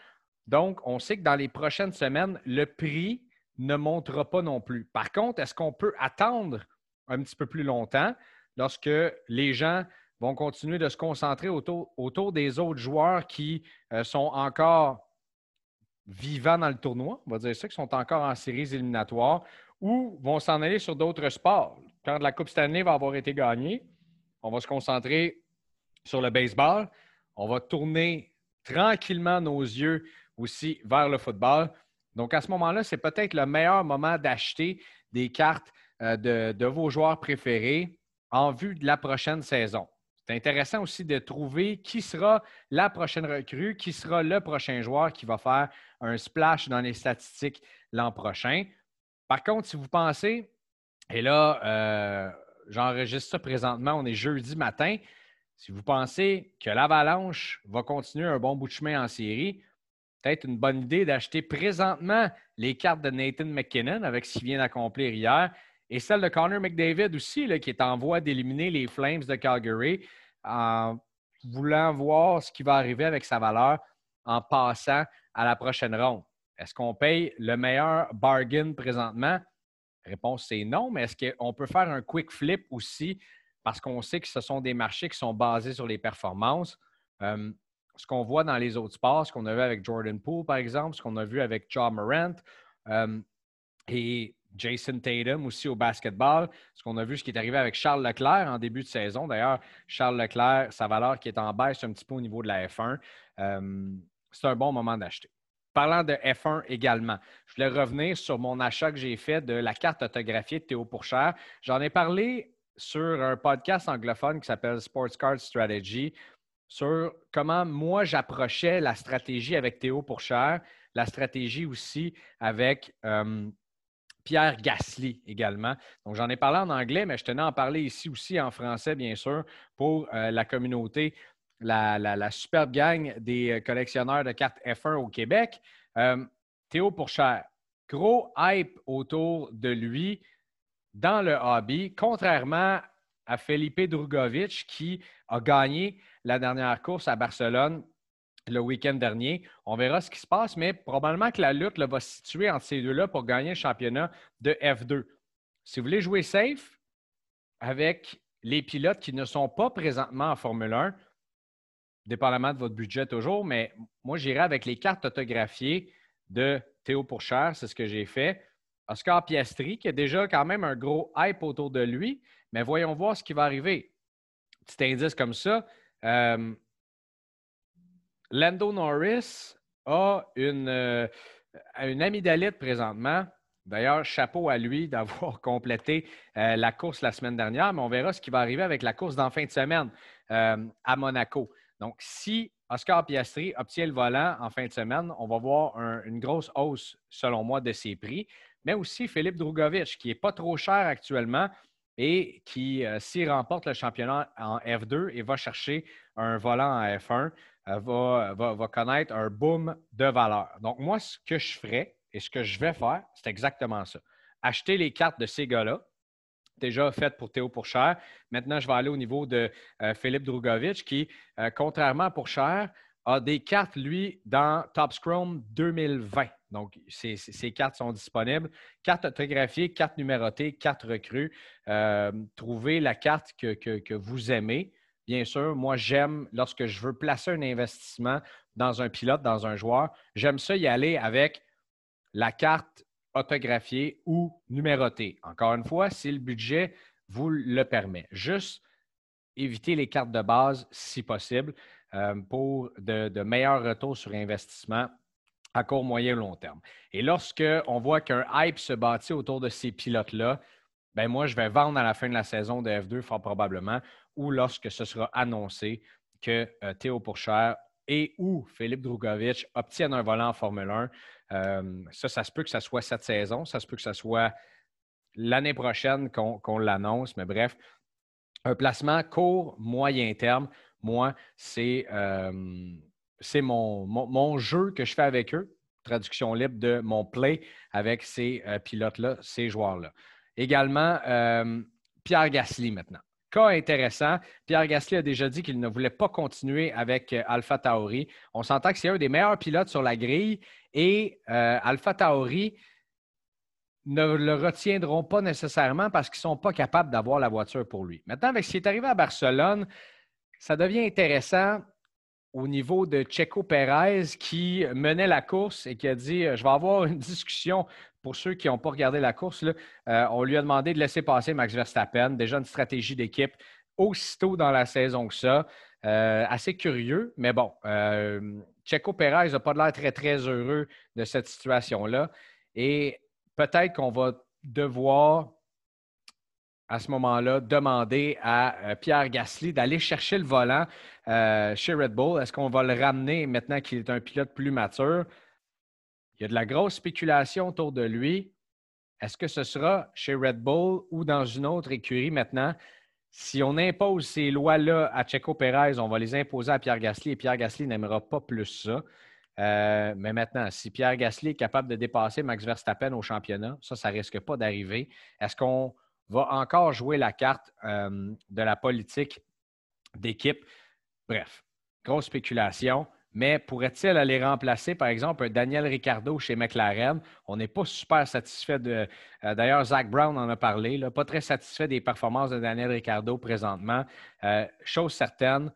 Donc, on sait que dans les prochaines semaines, le prix ne montera pas non plus. Par contre, est-ce qu'on peut attendre un petit peu plus longtemps lorsque les gens vont continuer de se concentrer autour, des autres joueurs qui euh, sont encore vivants dans le tournoi, on va dire ça, qui sont encore en séries éliminatoires, ou vont s'en aller sur d'autres sports. Quand la Coupe Stanley va avoir été gagnée, on va se concentrer sur le baseball. On va tourner tranquillement nos yeux aussi vers le football. Donc, à ce moment-là, c'est peut-être le meilleur moment d'acheter des cartes euh, de, vos joueurs préférés en vue de la prochaine saison. C'est intéressant aussi de trouver qui sera la prochaine recrue, qui sera le prochain joueur qui va faire un splash dans les statistiques l'an prochain. Par contre, si vous pensez, et là, euh, j'enregistre ça présentement, on est jeudi matin, si vous pensez que l'Avalanche va continuer un bon bout de chemin en série, peut-être une bonne idée d'acheter présentement les cartes de Nathan McKinnon avec ce qu'il vient d'accomplir hier et celle de Connor McDavid aussi, qui est en voie d'éliminer les Flames de Calgary en voulant voir ce qui va arriver avec sa valeur en passant à la prochaine ronde. Est-ce qu'on paye le meilleur bargain présentement? Réponse c'est non, mais est-ce qu'on peut faire un quick flip aussi? Parce qu'on sait que ce sont des marchés qui sont basés sur les performances? Euh, ce qu'on voit dans les autres sports, ce qu'on a vu avec Jordan Poole, par exemple, ce qu'on a vu avec John Morant euh, et Jason Tatum aussi au basketball, ce qu'on a vu, ce qui est arrivé avec Charles Leclerc en début de saison. D'ailleurs, Charles Leclerc, sa valeur qui est en baisse un petit peu au niveau de la F1, euh, c'est un bon moment d'acheter. Parlant de F1 également, je voulais revenir sur mon achat que j'ai fait de la carte autographiée de Théo Pourchère. J'en ai parlé sur un podcast anglophone qui s'appelle Sports Card Strategy sur comment moi j'approchais la stratégie avec Théo Pourchère, la stratégie aussi avec euh, Pierre Gasly également. Donc j'en ai parlé en anglais, mais je tenais à en parler ici aussi en français, bien sûr, pour euh, la communauté, la, superbe gang des euh, collectionneurs de cartes F1 au Québec. Théo Pourchère, gros hype autour de lui dans le hobby, contrairement à Felipe Drugovic qui a gagné la dernière course à Barcelone le week-end dernier. On verra ce qui se passe, mais probablement que la lutte va se situer entre ces deux-là pour gagner le championnat de F2. Si vous voulez jouer safe avec les pilotes qui ne sont pas présentement en Formule 1, dépendamment de votre budget toujours, mais moi, j'irai avec les cartes autographiées de Théo Pourchère, c'est ce que j'ai fait. Oscar Piastri, qui a déjà quand même un gros hype autour de lui, mais voyons voir ce qui va arriver. Petit indice comme ça, euh, Lando Norris a une, euh, une amygdalite présentement. D'ailleurs, chapeau à lui (laughs) d'avoir complété euh, la course la semaine dernière, mais on verra ce qui va arriver avec la course d'en fin de semaine à Monaco. Donc, si Oscar Piastri obtient le volant en fin de semaine, on va voir une grosse hausse, selon moi, de ses prix, mais aussi Philippe Drugovic, qui n'est pas trop cher actuellement, et qui, euh, s'il remporte le championnat en F2 et va chercher un volant en F1, euh, va, connaître un boom de valeur. Donc, moi, ce que je ferais et ce que je vais faire, c'est exactement ça. Acheter les cartes de ces gars-là déjà faite pour Théo Pourchère. Maintenant, je vais aller au niveau de Philippe Drugovic, qui, contrairement à Pourchère, a des cartes, lui, dans Top Scrum 2020. Donc, ces, cartes sont disponibles. Cartes autographiées, cartes numérotées, cartes recrues. Euh, trouvez la carte que, vous aimez. Bien sûr, moi, j'aime, lorsque je veux placer un investissement dans un pilote, dans un joueur, j'aime ça y aller avec la carte autographiée ou numérotée. Encore une fois, si le budget vous le permet. Juste éviter les cartes de base si possible. Euh, pour de, meilleurs retours sur investissement à court, moyen long terme. Et lorsque on voit qu'un hype se bâtit autour de ces pilotes-là, ben moi, je vais vendre à la fin de la saison de F2 fort probablement, ou lorsque ce sera annoncé que euh, Théo Pourchère et ou Philippe Drugovic obtiennent un volant en Formule 1. Euh, ça, ça se peut que ce soit cette saison, ça se peut que ce soit l'année prochaine qu'on l'annonce, mais bref, un placement court, moyen terme moi, c'est euh, mon, jeu que je fais avec eux, traduction libre de mon play avec ces pilotes-là, ces joueurs-là. Également, Pierre Gasly maintenant. Cas intéressant, Pierre Gasly a déjà dit qu'il ne voulait pas continuer avec Alpha Tauri. On s'entend que c'est un des meilleurs pilotes sur la grille et Alpha Tauri ne le retiendront pas nécessairement parce qu'ils ne sont pas capables d'avoir la voiture pour lui. Maintenant, avec ce qui est arrivé à Barcelone, ça devient intéressant au niveau de Checo Pérez qui menait la course et qui a dit euh, Je vais avoir une discussion pour ceux qui n'ont pas regardé la course. Euh, on lui a demandé de laisser passer Max Verstappen, déjà une stratégie d'équipe aussitôt dans la saison que ça. Euh, assez curieux, mais bon, Checo Pérez n'a pas l'air très, très heureux de cette situation-là. Et peut-être qu'on va devoir à ce moment-là, demander à euh, Pierre Gasly d'aller chercher le volant euh, chez Red Bull. Est-ce qu'on va le ramener maintenant qu'il est un pilote plus mature? Il y a de la grosse spéculation autour de lui. Est-ce que ce sera chez Red Bull ou dans une autre écurie maintenant? Si on impose ces lois-là à Checo Pérez, on va les imposer à Pierre Gasly et Pierre Gasly n'aimera pas plus ça. Euh, mais maintenant, si Pierre Gasly est capable de dépasser Max Verstappen au championnat, ça, ça risque pas d'arriver. Est-ce qu'on va encore jouer la carte euh, de la politique d'équipe. Bref, grosse spéculation. Mais pourrait-il aller remplacer, par exemple, Daniel Ricciardo chez McLaren? On n'est pas super satisfait de. Euh, d'ailleurs, Zach Brown en a parlé, pas très satisfait des performances de Daniel Ricciardo présentement. Euh, chose certaine,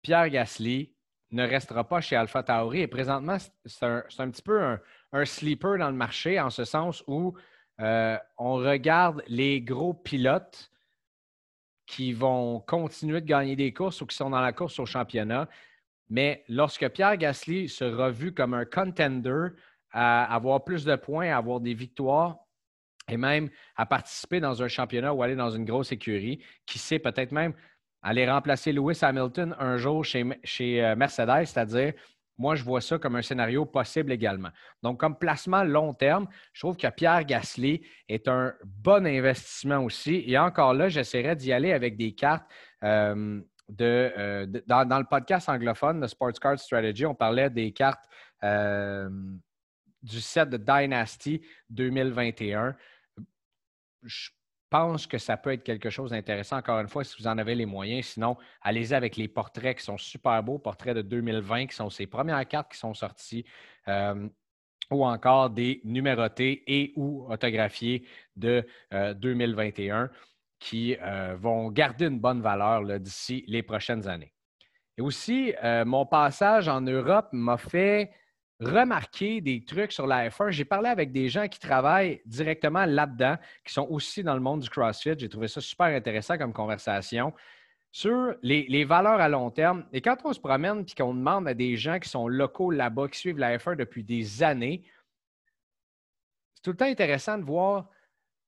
Pierre Gasly ne restera pas chez Alpha Tauri. Et présentement, c'est un, petit peu un, un, sleeper dans le marché, en ce sens où euh, on regarde les gros pilotes qui vont continuer de gagner des courses ou qui sont dans la course au championnat. Mais lorsque Pierre Gasly sera vu comme un contender à avoir plus de points, à avoir des victoires et même à participer dans un championnat ou aller dans une grosse écurie, qui sait peut-être même aller remplacer Lewis Hamilton un jour chez, chez euh, Mercedes, c'est-à-dire moi, je vois ça comme un scénario possible également. Donc, comme placement long terme, je trouve que Pierre Gasly est un bon investissement aussi. Et encore là, j'essaierai d'y aller avec des cartes. Euh, euh, de, dans, le podcast anglophone de Sports Card Strategy, on parlait des cartes euh, du set de Dynasty 2021. Je pense que ça peut être quelque chose d'intéressant, encore une fois, si vous en avez les moyens. Sinon, allez-y avec les portraits qui sont super beaux, portraits de 2020, qui sont ces premières cartes qui sont sorties, euh, ou encore des numérotés et ou autographiés de 2021 euh, qui euh, vont garder une bonne valeur d'ici les prochaines années. Et aussi, mon passage en Europe m'a fait remarquer des trucs sur la F1. J'ai parlé avec des gens qui travaillent directement là-dedans, qui sont aussi dans le monde du CrossFit. J'ai trouvé ça super intéressant comme conversation sur les, valeurs à long terme. Et quand on se promène et qu'on demande à des gens qui sont locaux là-bas, qui suivent la F1 depuis des années, c'est tout le temps intéressant de voir.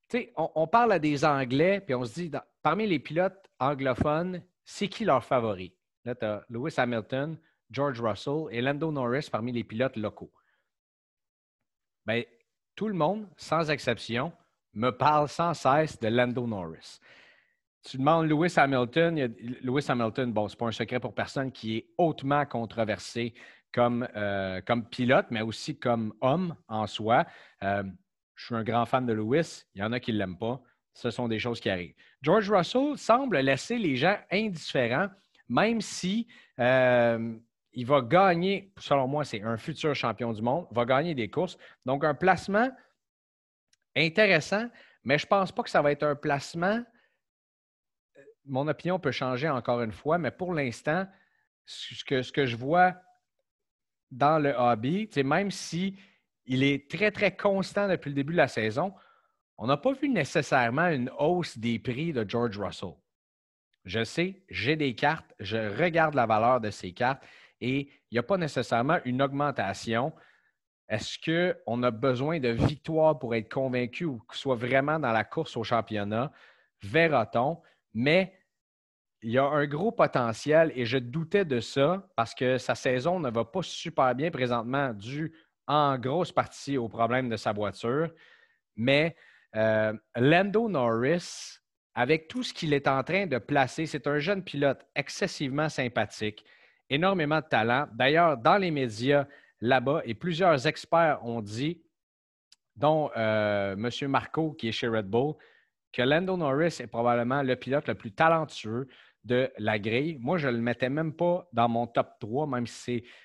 Tu sais, on, parle à des Anglais, puis on se dit, parmi les pilotes anglophones, c'est qui leur favori? Là, tu as Lewis Hamilton, George Russell et Lando Norris parmi les pilotes locaux. Bien, tout le monde, sans exception, me parle sans cesse de Lando Norris. Tu demandes Lewis Hamilton. Lewis Hamilton, bon, ce n'est pas un secret pour personne, qui est hautement controversé comme, euh, pilote, mais aussi comme homme en soi. Euh, je suis un grand fan de Lewis. Il y en a qui ne l'aiment pas. ce sont des choses qui arrivent. George Russell semble laisser les gens indifférents, même si euh, il va gagner, selon moi, c'est un futur champion du monde, va gagner des courses. Donc, un placement intéressant, mais je ne pense pas que ça va être un placement. Mon opinion peut changer encore une fois, mais pour l'instant, ce que, je vois dans le hobby, même si est très, très constant depuis le début de la saison, on n'a pas vu nécessairement une hausse des prix de George Russell. Je sais, j'ai des cartes, je regarde la valeur de ces cartes et il n'y a pas nécessairement une augmentation. Est-ce qu'on a besoin de victoires pour être convaincu ou qu'il soit vraiment dans la course au championnat? Verra-t-on. Mais il y a un gros potentiel et je doutais de ça parce que sa saison ne va pas super bien présentement dû en grosse partie au problème de sa voiture. Mais euh, Lando Norris, avec tout ce qu'il est en train de placer, c'est un jeune pilote excessivement sympathique, énormément de talent. D'ailleurs, dans les médias là-bas, et plusieurs experts ont dit, dont euh, M. Marco, qui est chez Red Bull, que Lando Norris est probablement le pilote le plus talentueux de la grille. Moi, je ne le mettais même pas dans mon top 3, même si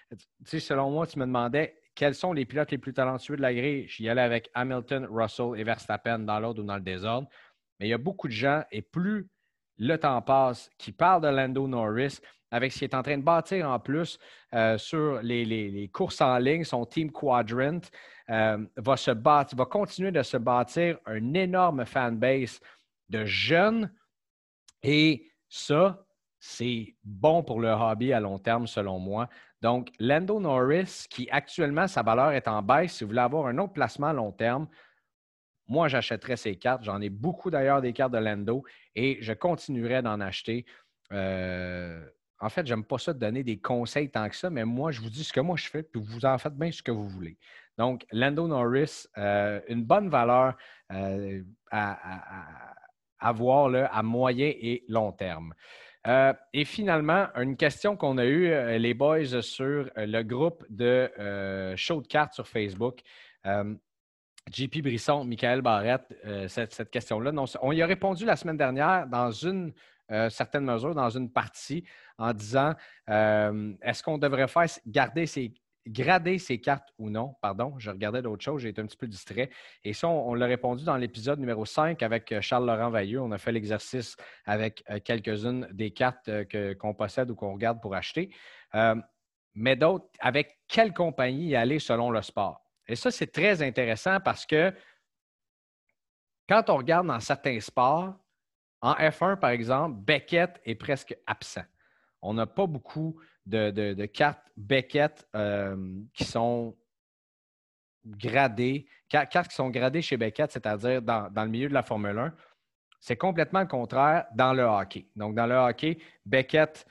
c'est. Tu sais, selon moi, tu me demandais quels sont les pilotes les plus talentueux de la grille. J'y allais avec Hamilton, Russell et Verstappen dans l'ordre ou dans le désordre. Mais il y a beaucoup de gens, et plus le temps passe, qui parlent de Lando Norris avec ce qu'il est en train de bâtir en plus euh, sur les, courses en ligne, son team Quadrant, euh, va, se va continuer de se bâtir un énorme fanbase de jeunes. Et ça, c'est bon pour le hobby à long terme, selon moi. Donc, Lando Norris, qui actuellement, sa valeur est en baisse, si vous voulez avoir un autre placement à long terme, moi, j'achèterais ces cartes. J'en ai beaucoup d'ailleurs des cartes de Lando et je continuerai d'en acheter. Euh, en fait, j'aime pas ça de donner des conseils tant que ça, mais moi, je vous dis ce que moi je fais, puis vous en faites bien ce que vous voulez. Donc, Lando Norris, euh, une bonne valeur euh, à, avoir à moyen et long terme. Et finalement, une question qu'on a eue, les boys, sur le groupe de show de cartes sur Facebook. JP Brisson, Michael Barrette, cette, question-là. On y a répondu la semaine dernière dans une certaine mesure, dans une partie, en disant est-ce qu'on devrait faire garder ces grader ces cartes ou non? Pardon, je regardais d'autres choses, j'ai été un petit peu distrait. Et ça, on, l'a répondu dans l'épisode numéro 5 avec euh, Charles-Laurent Vailleux. On a fait l'exercice avec euh, quelques-unes des cartes euh, qu'on possède ou qu'on regarde pour acheter. mais d'autres, avec quelle compagnie y aller selon le sport? Et ça, c'est très intéressant parce que quand on regarde dans certains sports, en F1, par exemple, Beckett est presque absent. On n'a pas beaucoup de, cartes Beckett euh, qui sont gradées, cartes qui sont gradées chez Beckett, c'est-à-dire dans, le milieu de la Formule 1. C'est complètement le contraire dans le hockey. Donc, dans le hockey, Beckett,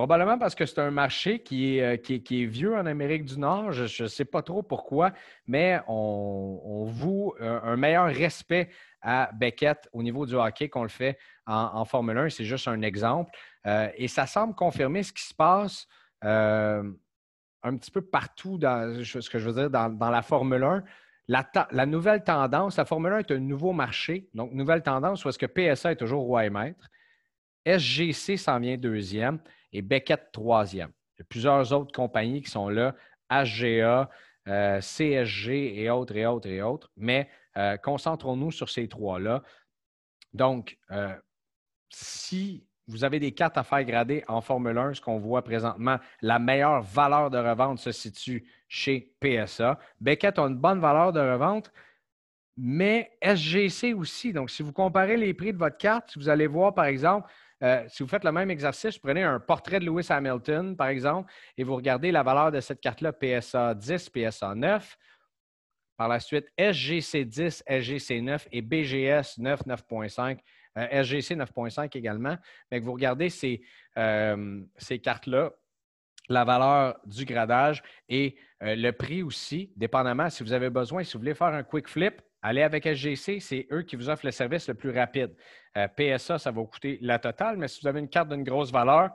probablement parce que c'est un marché qui est, euh, qui, est, vieux en Amérique du Nord, je ne sais pas trop pourquoi, mais on, voue un, meilleur respect à Beckett au niveau du hockey qu'on le fait en, Formule 1. C'est juste un exemple. Euh, et ça semble confirmer ce qui se passe euh, un petit peu partout dans ce que je veux dire, dans, la Formule 1. La, nouvelle tendance, la Formule 1 est un nouveau marché. Donc, nouvelle tendance où est-ce que PSA est toujours roi et maître. SGC s'en vient deuxième et Beckett troisième. Il y a plusieurs autres compagnies qui sont là, HGA, euh, CSG et autres et autres et autres. Mais euh, concentrons-nous sur ces trois-là. Donc, si vous avez des cartes à faire grader en Formule 1, ce qu'on voit présentement, la meilleure valeur de revente se situe chez PSA. Beckett a une bonne valeur de revente, mais SGC aussi. Donc, si vous comparez les prix de votre carte, vous allez voir, par exemple, euh, si vous faites le même exercice, prenez un portrait de Lewis Hamilton, par exemple, et vous regardez la valeur de cette carte-là, PSA 10, PSA 9. Par la suite, SGC 10, SGC 9 et BGS 9, 9.5. SGC 9.5 également. Mais que vous regardez ces, euh, ces cartes-là, la valeur du gradage et euh, le prix aussi, dépendamment si vous avez besoin, si vous voulez faire un quick flip, allez avec SGC, c'est eux qui vous offrent le service le plus rapide. Euh, PSA, ça va vous coûter la totale, mais si vous avez une carte d'une grosse valeur,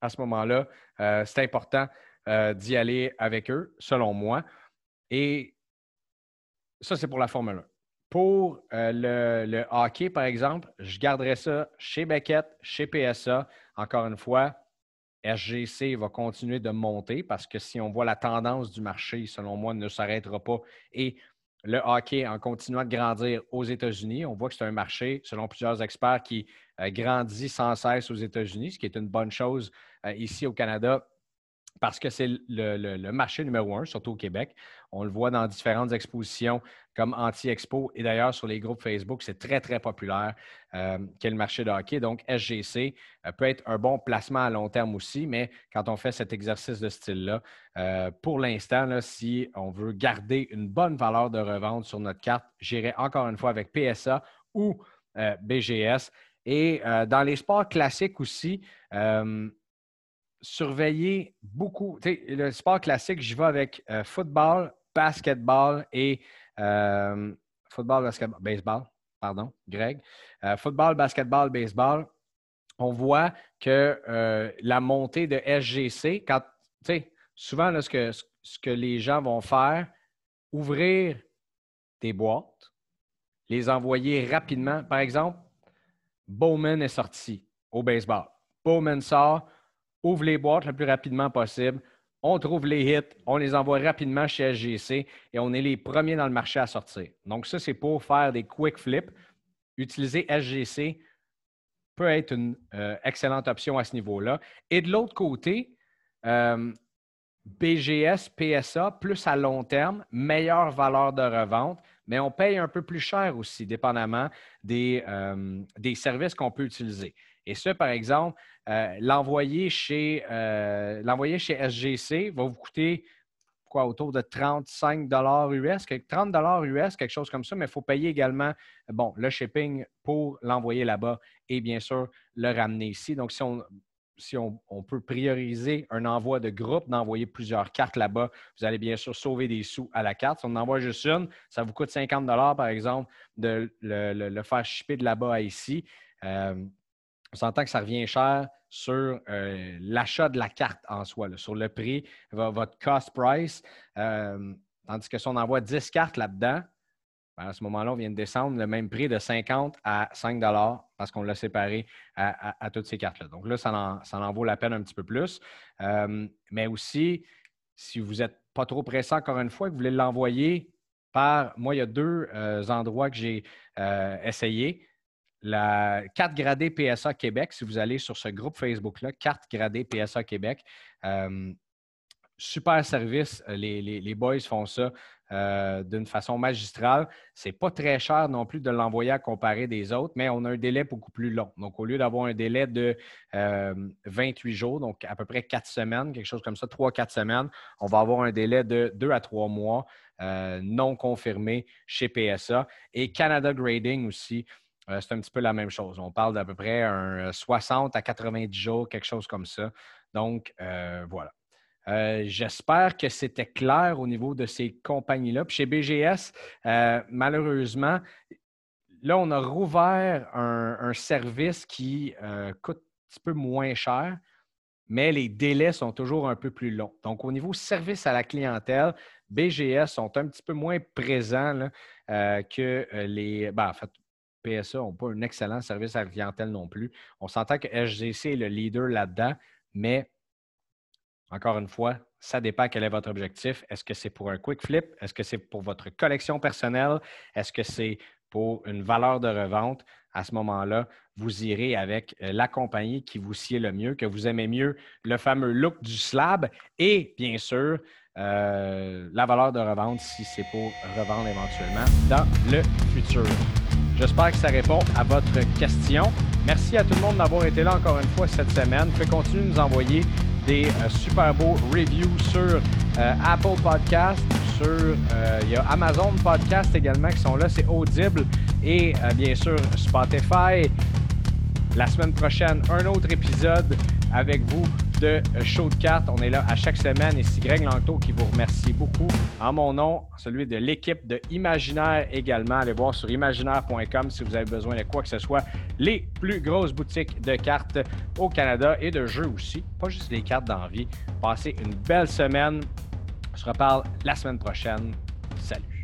à ce moment-là, c'est important d'y aller avec eux, selon moi. Et ça, c'est pour la Formule 1. pour le, le, hockey, par exemple, je garderais ça chez Beckett, chez PSA. Encore une fois, SGC va continuer de monter parce que si on voit la tendance du marché, selon moi, ne s'arrêtera pas. Et le hockey, en continuant de grandir aux États-Unis, on voit que c'est un marché, selon plusieurs experts, qui euh, grandit sans cesse aux États-Unis, ce qui est une bonne chose euh, ici au Canada parce que c'est le, marché numéro un, surtout au Québec. On le voit dans différentes expositions comme Anti-Expo et d'ailleurs sur les groupes Facebook, c'est très, très populaire euh, qu'est le marché de hockey. Donc, SGC euh, peut être un bon placement à long terme aussi, mais quand on fait cet exercice de style-là, euh, pour l'instant, si on veut garder une bonne valeur de revente sur notre carte, j'irai encore une fois avec PSA ou BGS. Et dans les sports classiques aussi, surveiller beaucoup. le sport classique, je vais avec euh, football, basketball et euh, football, basketball, baseball, pardon, Greg. Euh, football, basketball, baseball. On voit que la montée de SGC, quand, souvent, ce, que, ce que les gens vont faire, ouvrir des boîtes, les envoyer rapidement. Par exemple, Bowman est sorti au baseball. Bowman sort, ouvre les boîtes le plus rapidement possible. On trouve les hits, on les envoie rapidement chez SGC et on est les premiers dans le marché à sortir. Donc, ça, c'est pour faire des quick flips. Utiliser SGC peut être une euh, excellente option à ce niveau-là. Et de l'autre côté, euh, BGS, PSA, plus à long terme, meilleure valeur de revente, mais on paye un peu plus cher aussi, dépendamment des, euh, des services qu'on peut utiliser. Et ça, par exemple, euh, l'envoyer chez, euh, chez SGC va vous coûter quoi, autour de 35 US, 30 US, quelque chose comme ça, mais il faut payer également bon, le shipping pour l'envoyer là-bas et bien sûr le ramener ici. Donc, si on, si on, peut prioriser un envoi de groupe, d'envoyer plusieurs cartes là-bas, vous allez bien sûr sauver des sous à la carte. Si on en envoie juste une, ça vous coûte 50 par exemple, de le, faire shipper de là-bas à ici. Euh, on s'entend que ça revient cher sur euh, l'achat de la carte en soi, sur le prix, votre cost price. Euh, tandis que si on envoie 10 cartes là-dedans, ben, à ce moment-là, on vient de descendre le même prix de 50 à 5 parce qu'on l'a séparé à, toutes ces cartes-là. Donc là, ça en, vaut la peine un petit peu plus. Euh, mais aussi, si vous n'êtes pas trop pressant, encore une fois, que vous voulez l'envoyer par. Moi, il y a deux endroits que j'ai essayé la carte gradée PSA Québec, si vous allez sur ce groupe Facebook-là, carte gradée PSA Québec, euh, super service. Euh, les, boys font ça euh, d'une façon magistrale. Ce n'est pas très cher non plus de l'envoyer à comparer des autres, mais on a un délai beaucoup plus long. Donc, au lieu d'avoir un délai de 28 jours, donc à peu près 4 semaines, quelque chose comme ça, 3-4 semaines, on va avoir un délai de 2 à 3 mois non confirmé chez PSA. Et Canada Grading aussi. Euh, c'est un petit peu la même chose. On parle d'à peu près un 60 euh, à 90 jours, quelque chose comme ça. Donc, euh, voilà. J'espère que c'était clair au niveau de ces compagnies-là. Puis chez BGS, malheureusement, là, on a rouvert un, service qui coûte un petit peu moins cher, mais les délais sont toujours un peu plus longs. Donc, au niveau service à la clientèle, BGS sont un petit peu moins présents que les. Ben, en fait, PSA n'ont pas un excellent service à la clientèle non plus. On s'entend que SGC est le leader là-dedans, mais encore une fois, ça dépend quel est votre objectif. Est-ce que c'est pour un quick flip? Est-ce que c'est pour votre collection personnelle? Est-ce que c'est pour une valeur de revente? À ce moment-là, vous irez avec euh, la compagnie qui vous sied le mieux, que vous aimez mieux le fameux look du slab et bien sûr euh, la valeur de revente si c'est pour revendre éventuellement dans le futur. J'espère que ça répond à votre question. Merci à tout le monde d'avoir été là encore une fois cette semaine. Vous pouvez continuer de nous envoyer des euh, super beaux reviews sur euh, Apple Podcast, sur euh, y a Amazon Podcast également qui sont là, c'est Audible et bien sûr Spotify. La semaine prochaine, un autre épisode avec vous de Show de cartes. On est là à chaque semaine et c'est Greg Langto qui vous remercie beaucoup. En mon nom, celui de l'équipe de Imaginaire également. Allez voir sur imaginaire.com si vous avez besoin de quoi que ce soit. Les plus grosses boutiques de cartes au Canada et de jeux aussi. Pas juste des cartes d'envie. Passez une belle semaine. On se reparle la semaine prochaine. Salut.